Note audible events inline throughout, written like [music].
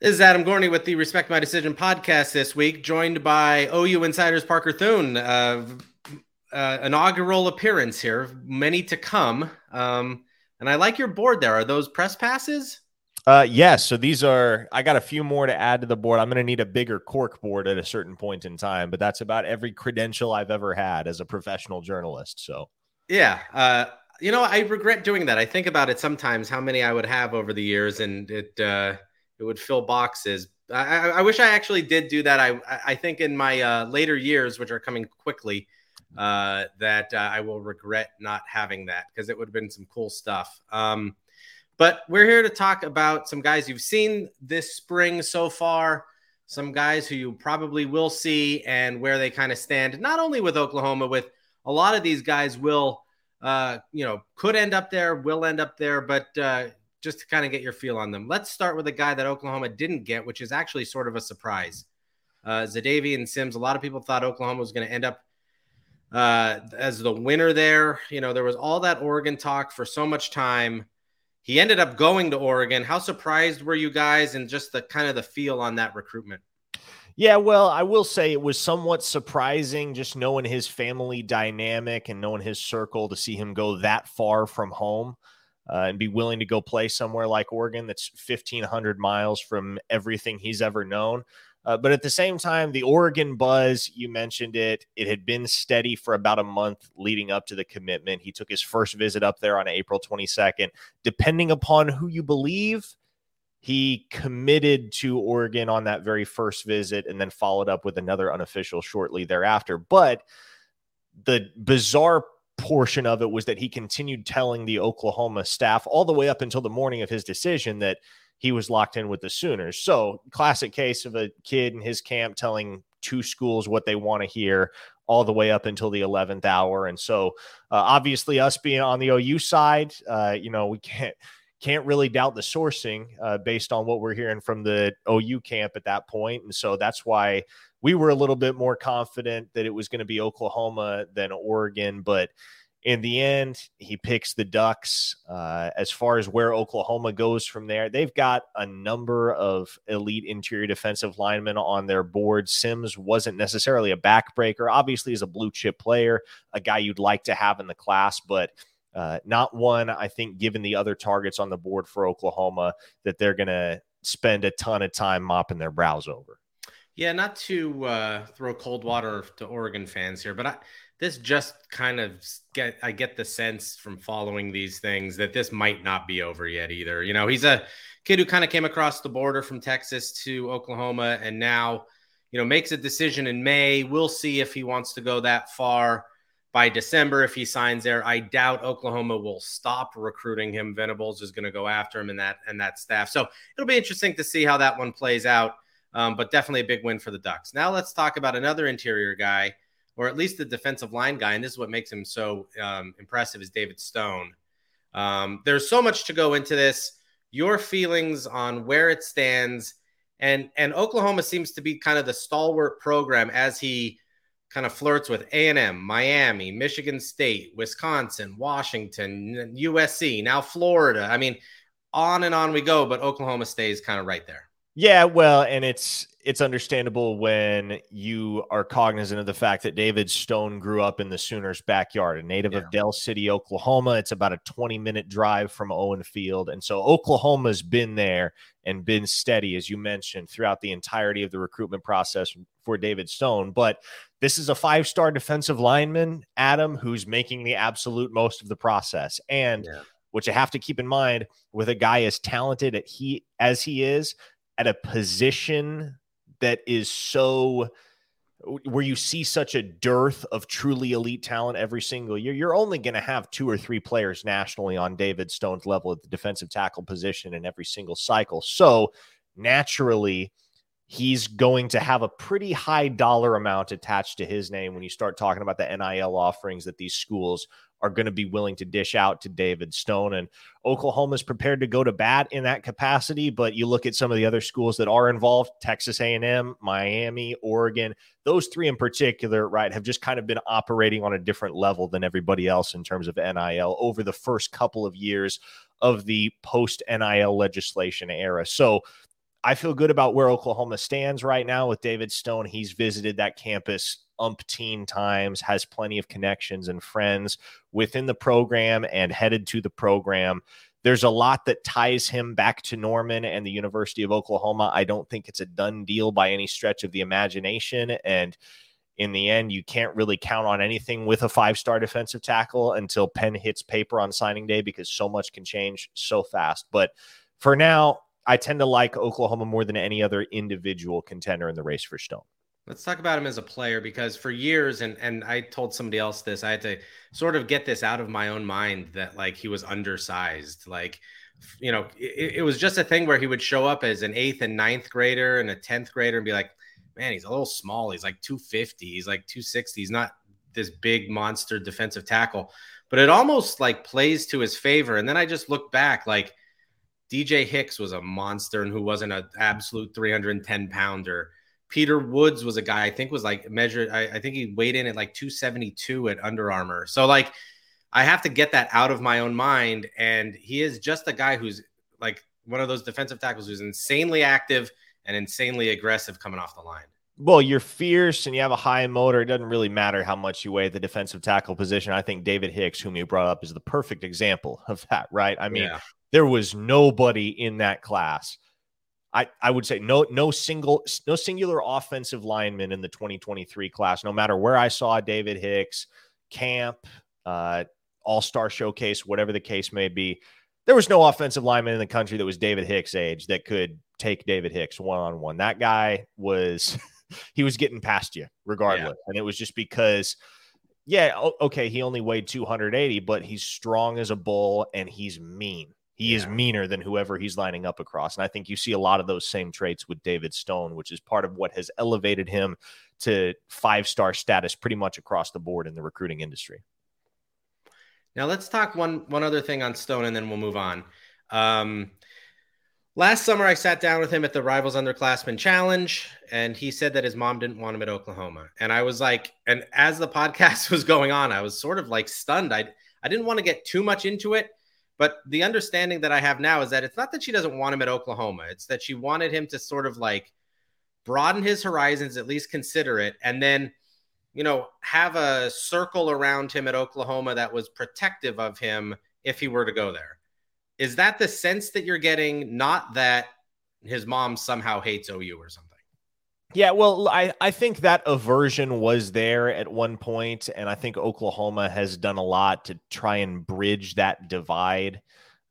This is Adam Gorney with the Respect My Decision podcast this week, joined by OU Insiders Parker Thune. Uh, uh, inaugural appearance here, many to come. Um, and I like your board there. Are those press passes? Uh, yes. So these are, I got a few more to add to the board. I'm going to need a bigger cork board at a certain point in time, but that's about every credential I've ever had as a professional journalist. So, yeah. Uh, you know, I regret doing that. I think about it sometimes how many I would have over the years, and it, uh, it would fill boxes. I, I, wish I actually did do that. I I think in my uh, later years, which are coming quickly, uh, that uh, I will regret not having that because it would have been some cool stuff. Um, but we're here to talk about some guys you've seen this spring so far, some guys who you probably will see, and where they kind of stand. Not only with Oklahoma, with a lot of these guys will, uh, you know, could end up there, will end up there, but uh, just to kind of get your feel on them. Let's start with a guy that Oklahoma didn't get, which is actually sort of a surprise. Uh, Xadavien Sims. A lot of people thought Oklahoma was going to end up uh, as the winner there. You know, there was all that Oregon talk for so much time. He ended up going to Oregon. How surprised were you guys and just the kind of the feel on that recruitment? Yeah, well, I will say it was somewhat surprising just knowing his family dynamic and knowing his circle to see him go that far from home uh, and be willing to go play somewhere like Oregon that's 1,500 miles from everything he's ever known. Uh, but at the same time, the Oregon buzz, you mentioned it, it had been steady for about a month leading up to the commitment. He took his first visit up there on April 22nd. Depending upon who you believe, he committed to Oregon on that very first visit and then followed up with another unofficial shortly thereafter. But the bizarre portion of it was that he continued telling the Oklahoma staff all the way up until the morning of his decision that he was locked in with the Sooners. So, classic case of a kid in his camp telling two schools what they want to hear all the way up until the 11th hour. And so, uh, obviously, us being on the OU side, uh, you know, we can't can't really doubt the sourcing uh, based on what we're hearing from the OU camp at that point. And so that's why we were a little bit more confident that it was going to be Oklahoma than Oregon. But in the end, he picks the Ducks. Uh, as far as where Oklahoma goes from there, they've got a number of elite interior defensive linemen on their board. Sims wasn't necessarily a backbreaker. Obviously, is a blue chip player, a guy you'd like to have in the class, but uh, not one, I think, given the other targets on the board for Oklahoma, that they're going to spend a ton of time mopping their brows over. Yeah, not to uh, throw cold water to Oregon fans here, but I, this just kind of get I get the sense from following these things that this might not be over yet either. You know, he's a kid who kind of came across the border from Texas to Oklahoma and now, you know, makes a decision in May. We'll see if he wants to go that far by December if he signs there. I doubt Oklahoma will stop recruiting him. Venables is going to go after him and that and that staff. So it'll be interesting to see how that one plays out. Um, but definitely a big win for the Ducks. Now let's talk about another interior guy or at least the defensive line guy, and this is what makes him so um, impressive, is David Stone. Um, there's so much to go into this. Your feelings on where it stands, and and Oklahoma seems to be kind of the stalwart program as he kind of flirts with A&M, Miami, Michigan State, Wisconsin, Washington, USC, now Florida. I mean, on and on we go, but Oklahoma stays kind of right there. Yeah, well, and it's it's understandable when you are cognizant of the fact that David Stone grew up in the Sooners' backyard, a native yeah. of Del City, Oklahoma. It's about a 20 minute drive from Owen Field. And so Oklahoma's been there and been steady, as you mentioned, throughout the entirety of the recruitment process for David Stone. But this is a five star defensive lineman, Adam, who's making the absolute most of the process. And yeah. what you have to keep in mind with a guy as talented at he as he is, at a position that is so where you see such a dearth of truly elite talent every single year, you're only going to have two or three players nationally on David Stone's level at the defensive tackle position in every single cycle. So naturally, he's going to have a pretty high dollar amount attached to his name when you start talking about the NIL offerings that these schools are going to be willing to dish out to David Stone. And Oklahoma's prepared to go to bat in that capacity. But you look at some of the other schools that are involved: Texas A&M, Miami, Oregon. Those three in particular, right, have just kind of been operating on a different level than everybody else in terms of NIL over the first couple of years of the post NIL legislation era. So I feel good about where Oklahoma stands right now with David Stone. He's visited that campus umpteen times, has plenty of connections and friends within the program and headed to the program. There's a lot that ties him back to Norman and the University of Oklahoma. I don't think it's a done deal by any stretch of the imagination. And in the end, you can't really count on anything with a five star defensive tackle until pen hits paper on signing day because so much can change so fast. But for now, I tend to like Oklahoma more than any other individual contender in the race for Stone. Let's talk about him as a player because for years, and and I told somebody else this, I had to sort of get this out of my own mind that like he was undersized. Like, you know, it, it was just a thing where he would show up as an eighth and ninth grader and a tenth grader and be like, man, he's a little small. He's like 250. He's like 260. He's not this big monster defensive tackle, but it almost like plays to his favor. And then I just look back like DJ Hicks was a monster and who wasn't an absolute 310 pounder. Peter Woods was a guy I think was like measured. I, I think he weighed in at like 272 at Under Armour. So like I have to get that out of my own mind. And he is just a guy who's like one of those defensive tackles who's insanely active and insanely aggressive coming off the line. Well, you're fierce and you have a high motor. It doesn't really matter how much you weigh at the defensive tackle position. I think David Hicks, whom you brought up, is the perfect example of that, right? I mean, yeah. There was nobody in that class I, I would say no no single no singular offensive lineman in the 2023 class. No matter where I saw David Hicks, camp, uh, All Star Showcase, whatever the case may be, there was no offensive lineman in the country that was David Hicks' age that could take David Hicks one on one. That guy was [laughs] he was getting past you regardless, yeah. and it was just because. Yeah, okay, he only weighed 280, but he's strong as a bull and he's mean. He yeah. is meaner than whoever he's lining up across. And I think you see a lot of those same traits with David Stone, which is part of what has elevated him to five star status pretty much across the board in the recruiting industry. Now let's talk one one other thing on Stone, and then we'll move on. Um, last summer, I sat down with him at the Rivals Underclassmen Challenge, and he said that his mom didn't want him at Oklahoma. And I was like, and as the [laughs] podcast was going on, I was sort of like stunned. I I didn't want to get too much into it but the understanding that I have now is that it's not that she doesn't want him at Oklahoma. It's that she wanted him to sort of like broaden his horizons, at least consider it, and then, you know, have a circle around him at Oklahoma that was protective of him if he were to go there. Is that the sense that you're getting? Not that his mom somehow hates OU or something. Yeah, well, I, I think that aversion was there at one point, and I think Oklahoma has done a lot to try and bridge that divide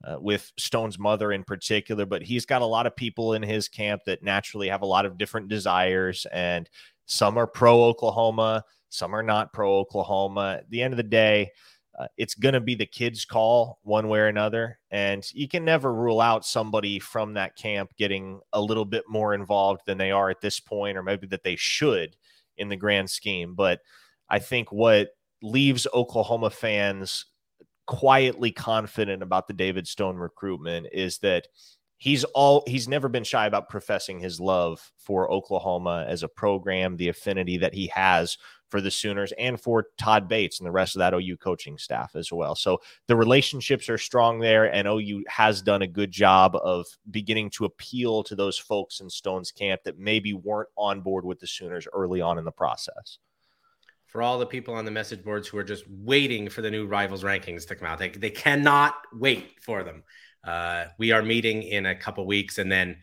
uh, with Stone's mother in particular. But he's got a lot of people in his camp that naturally have a lot of different desires, and some are pro Oklahoma, some are not pro Oklahoma. At the end of the day, uh, it's going to be the kids' call one way or another. And you can never rule out somebody from that camp getting a little bit more involved than they are at this point, or maybe that they should in the grand scheme. But I think what leaves Oklahoma fans quietly confident about the David Stone recruitment is that he's all he's never been shy about professing his love for Oklahoma as a program, the affinity that he has for the Sooners and for Todd Bates and the rest of that OU coaching staff as well. So the relationships are strong there, and OU has done a good job of beginning to appeal to those folks in Stone's camp that maybe weren't on board with the Sooners early on in the process. For all the people on the message boards who are just waiting for the new rivals rankings to come out, they, they cannot wait for them. Uh, we are meeting in a couple weeks, and then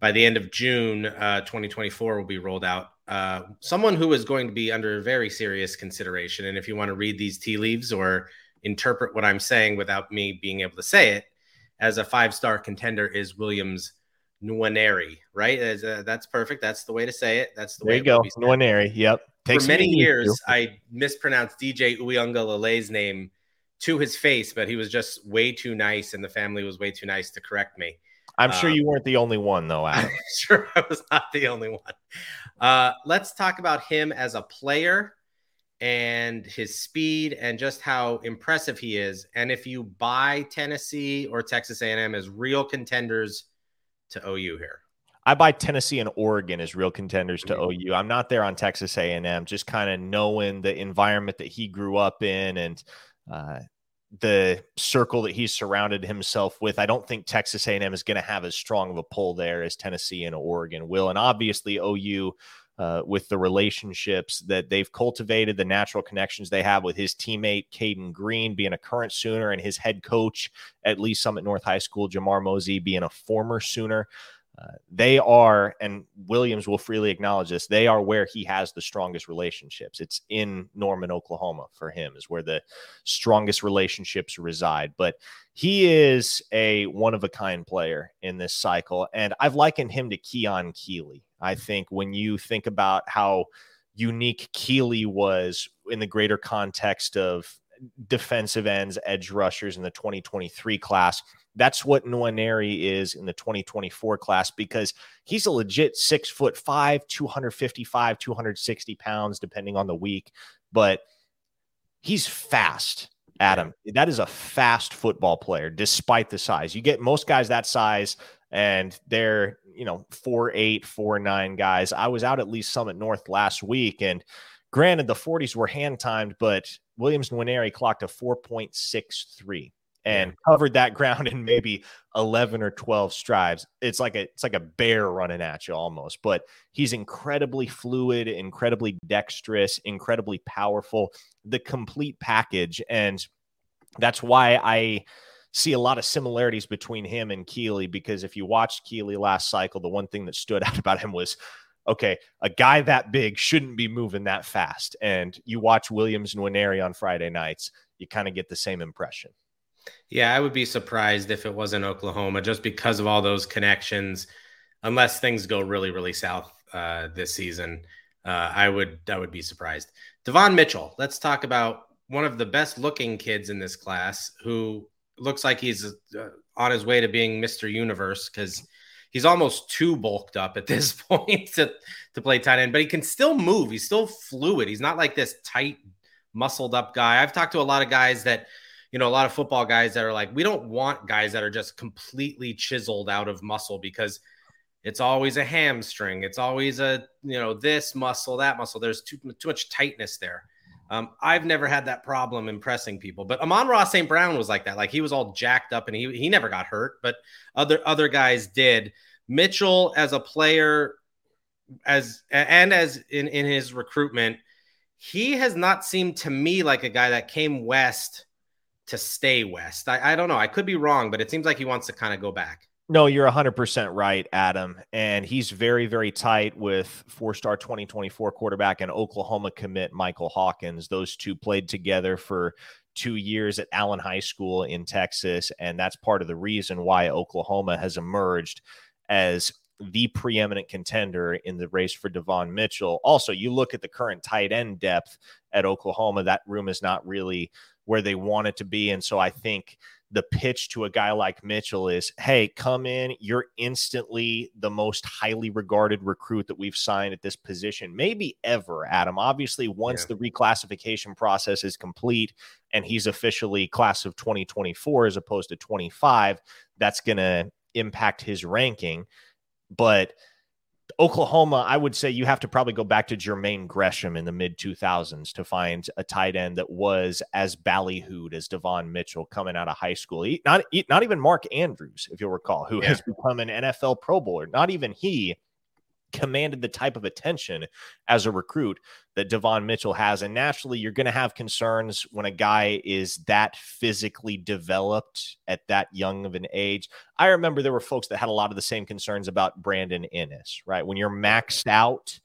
by the end of June, uh, 2024 will be rolled out uh, someone who is going to be under very serious consideration. And if you want to read these tea leaves or interpret what I'm saying without me being able to say it, as a five star contender is Williams Nwaneri, right? A, that's perfect. That's the way to say it. That's the there way you go. Nwaneri. Yep. Takes For many years, I mispronounced DJ Uiagalelei's name to his face, but he was just way too nice, and the family was way too nice to correct me. I'm sure um, you weren't the only one, though. [laughs] Adam. sure, I was not the only one. Uh, let's talk about him as a player and his speed and just how impressive he is. And if you buy Tennessee or Texas A&M as real contenders to OU here. I buy Tennessee and Oregon as real contenders to mm-hmm. OU. I'm not there on Texas A&M, just kind of knowing the environment that he grew up in and uh, the circle that he's surrounded himself with. I don't think Texas A&M is going to have as strong of a pull there as Tennessee and Oregon will. And obviously OU uh, with the relationships that they've cultivated, the natural connections they have with his teammate Caden Green being a current Sooner and his head coach at Lee's Summit North High School, Jamar Mosey being a former Sooner. They are, and Williams will freely acknowledge this, they are where he has the strongest relationships. It's in Norman, Oklahoma for him, is where the strongest relationships reside. But he is a one of a kind player in this cycle. And I've likened him to Keon Keeley. I think when you think about how unique Keeley was in the greater context of defensive ends, edge rushers in the 2023 class. That's what Nwaneri is in the 2024 class because he's a legit six foot five, 255, 260 pounds, depending on the week. But he's fast, Adam. That is a fast football player, despite the size. You get most guys that size, and they're, you know, four eight, four nine guys. I was out at Lee's Summit North last week, and granted, the 40s were hand timed, but Williams Nwaneri clocked a 4.63 and covered that ground in maybe 11 or 12 strides. It's like a it's like a bear running at you almost, but he's incredibly fluid, incredibly dexterous, incredibly powerful, the complete package and that's why I see a lot of similarities between him and Keeley because if you watched Keeley last cycle, the one thing that stood [laughs] out about him was okay, a guy that big shouldn't be moving that fast. And you watch Williams Nwaneri on Friday nights, you kind of get the same impression. Yeah, I would be surprised if it wasn't Oklahoma just because of all those connections. Unless things go really, really south uh, this season, uh, I would I would be surprised. Devon Mitchell. Let's talk about one of the best looking kids in this class, who looks like he's uh, on his way to being Mr. Universe because he's almost too bulked up at this [laughs] point to, to play tight end, but he can still move. He's still fluid. He's not like this tight, muscled up guy. I've talked to a lot of guys that, you know, a lot of football guys that are like, we don't want guys that are just completely chiseled out of muscle because it's always a hamstring. It's always a, you know, this muscle, that muscle. There's too, too much tightness there. Um, I've never had that problem impressing people, but Amon-Ra St. Brown was like that. Like he was all jacked up and he he never got hurt, but other other guys did. Mitchell as a player, as and as in in his recruitment, he has not seemed to me like a guy that came west to stay west. I, I don't know. I could be wrong, but it seems like he wants to kind of go back. No, you're 100% right, Adam. And he's very, very tight with four star 2024 quarterback and Oklahoma commit Michael Hawkins. Those two played together for two years at Allen High School in Texas. And that's part of the reason why Oklahoma has emerged as the preeminent contender in the race for Devon Mitchell. Also, you look at the current tight end depth at Oklahoma, that room is not really where they want it to be. And so I think the pitch to a guy like Mitchell is, hey, come in. You're instantly the most highly regarded recruit that we've signed at this position, maybe ever, Adam. Obviously, once yeah. the reclassification process is complete and he's officially class of 2024 as opposed to 25, that's going to impact his ranking. But Oklahoma, I would say you have to probably go back to Jermaine Gresham in the mid 2000s to find a tight end that was as ballyhooed as Devon Mitchell coming out of high school. He, not, not even Mark Andrews, if you'll recall, who yeah. has become an NFL Pro Bowler. Not even he commanded the type of attention as a recruit that Devon Mitchell has. And naturally, you're going to have concerns when a guy is that physically developed at that young of an age. I remember there were folks that had a lot of the same concerns about Brandon Inniss, right? When you're maxed out,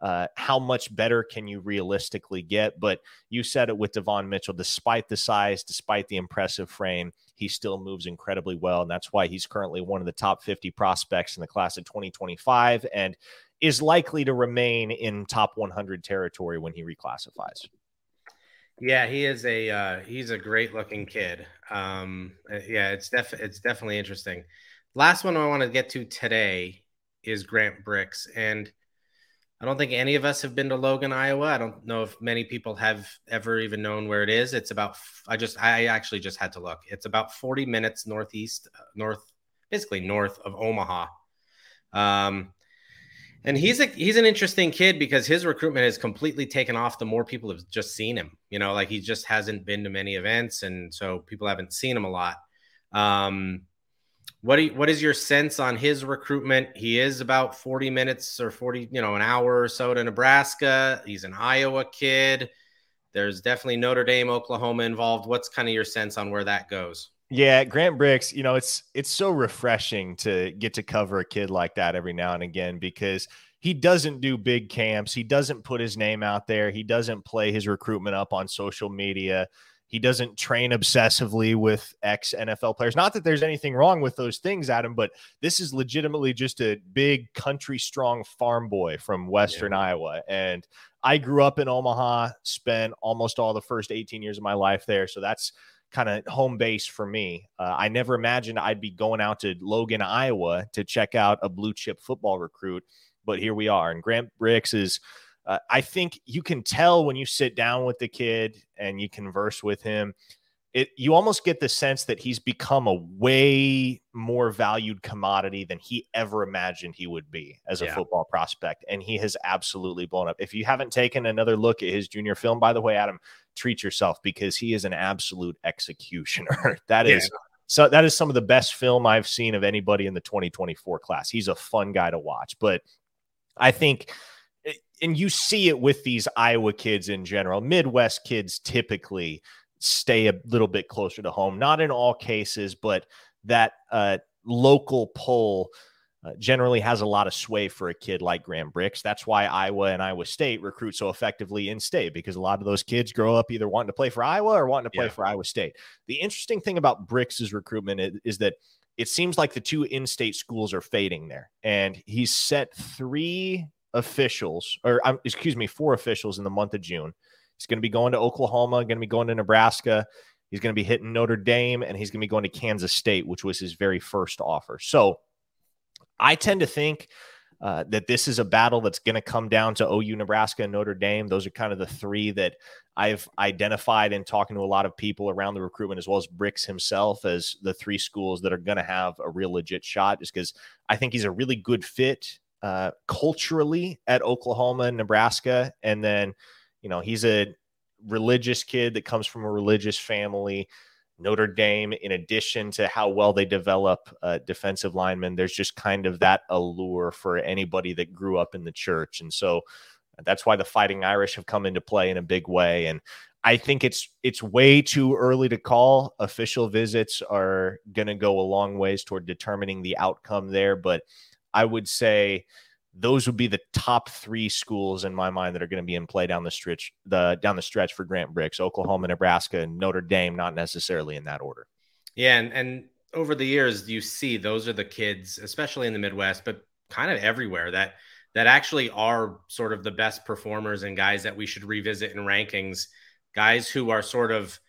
uh, how much better can you realistically get? But you said it with Devon Mitchell, despite the size, despite the impressive frame, he still moves incredibly well. And that's why he's currently one of the top 50 prospects in the class of 2025 and is likely to remain in top 100 territory when he reclassifies. Yeah, he is a uh, he's a great looking kid. Um, yeah, it's def it's definitely interesting. Last one I want to get to today is Grant Brix, and I don't think any of us have been to Logan, Iowa. I don't know if many people have ever even known where it is. It's about, I just, I actually just had to look. It's about 40 minutes northeast, uh, north, basically north of Omaha. Um, And he's a he's an interesting kid because his recruitment has completely taken off the more people have just seen him. You know, like he just hasn't been to many events, and so people haven't seen him a lot. Um, what you, what is your sense on his recruitment? He is about 40 minutes or 40, you know, an hour or so to Nebraska. He's an Iowa kid. There's definitely Notre Dame, Oklahoma involved. What's kind of your sense on where that goes? Yeah, Grant Brix, you know, it's it's so refreshing to get to cover a kid like that every now and again because he doesn't do big camps. He doesn't put his name out there. He doesn't play his recruitment up on social media. He doesn't train obsessively with ex NFL players. Not that there's anything wrong with those things, Adam, but this is legitimately just a big country strong farm boy from Western yeah. Iowa. And I grew up in Omaha, spent almost all the first 18 years of my life there. So that's kind of home base for me. Uh, I never imagined I'd be going out to Logan, Iowa to check out a blue chip football recruit, but here we are. And Grant Brix is, uh, I think you can tell when you sit down with the kid and you converse with him it you almost get the sense that he's become a way more valued commodity than he ever imagined he would be as a yeah. football prospect and he has absolutely blown up if you haven't taken another look at his junior film by the way adam treat yourself because he is an absolute executioner [laughs] that is yeah. so that is some of the best film i've seen of anybody in the 2024 class he's a fun guy to watch but i think and you see it with these Iowa kids in general. Midwest kids typically stay a little bit closer to home. Not in all cases, but that uh, local pull uh, generally has a lot of sway for a kid like Graham Brix. That's why Iowa and Iowa State recruit so effectively in state because a lot of those kids grow up either wanting to play for Iowa or wanting to play yeah. for Iowa State. The interesting thing about Brix's recruitment is, is that it seems like the two in-state schools are fading there, and he's set three officials, or um, excuse me, four officials in the month of June. He's going to be going to Oklahoma, going to be going to Nebraska. He's going to be hitting Notre Dame, and he's going to be going to Kansas State, which was his very first offer. So I tend to think uh, that this is a battle that's going to come down to OU, Nebraska, and Notre Dame. Those are kind of the three that I've identified in talking to a lot of people around the recruitment, as well as Brix himself, as the three schools that are going to have a real legit shot, just because I think he's a really good fit uh, culturally at Oklahoma and Nebraska. And then you know, he's a religious kid that comes from a religious family. Notre Dame, in addition to how well they develop uh, defensive linemen, there's just kind of that allure for anybody that grew up in the church. And so that's why the Fighting Irish have come into play in a big way. And I think it's it's way too early to call. Official visits are going to go a long ways toward determining the outcome there, but I would say those would be the top three schools in my mind that are going to be in play down the stretch the down the stretch for Grant Brix, Oklahoma, Nebraska, and Notre Dame, not necessarily in that order. Yeah, and, and over the years you see those are the kids, especially in the Midwest, but kind of everywhere that that actually are sort of the best performers and guys that we should revisit in rankings, guys who are sort of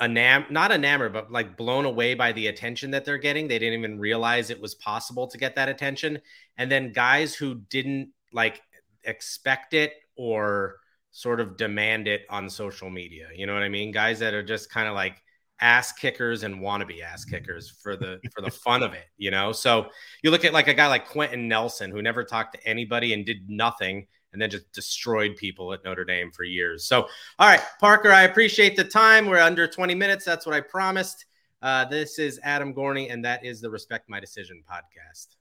enam not enamored but like blown away by the attention that they're getting. They didn't even realize it was possible to get that attention. And then guys who didn't like expect it or sort of demand it on social media you know what i mean? Guys that are just kind of like ass kickers and wannabe ass kickers for the for the fun of it you know? So you look at like a guy like Quenton Nelson who never talked to anybody and did nothing and then just destroyed people at Notre Dame for years. So, all right, Parker, I appreciate the time. We're under 20 minutes. That's what I promised. Uh, this is Adam Gorney, and that is the Respect My Decision podcast.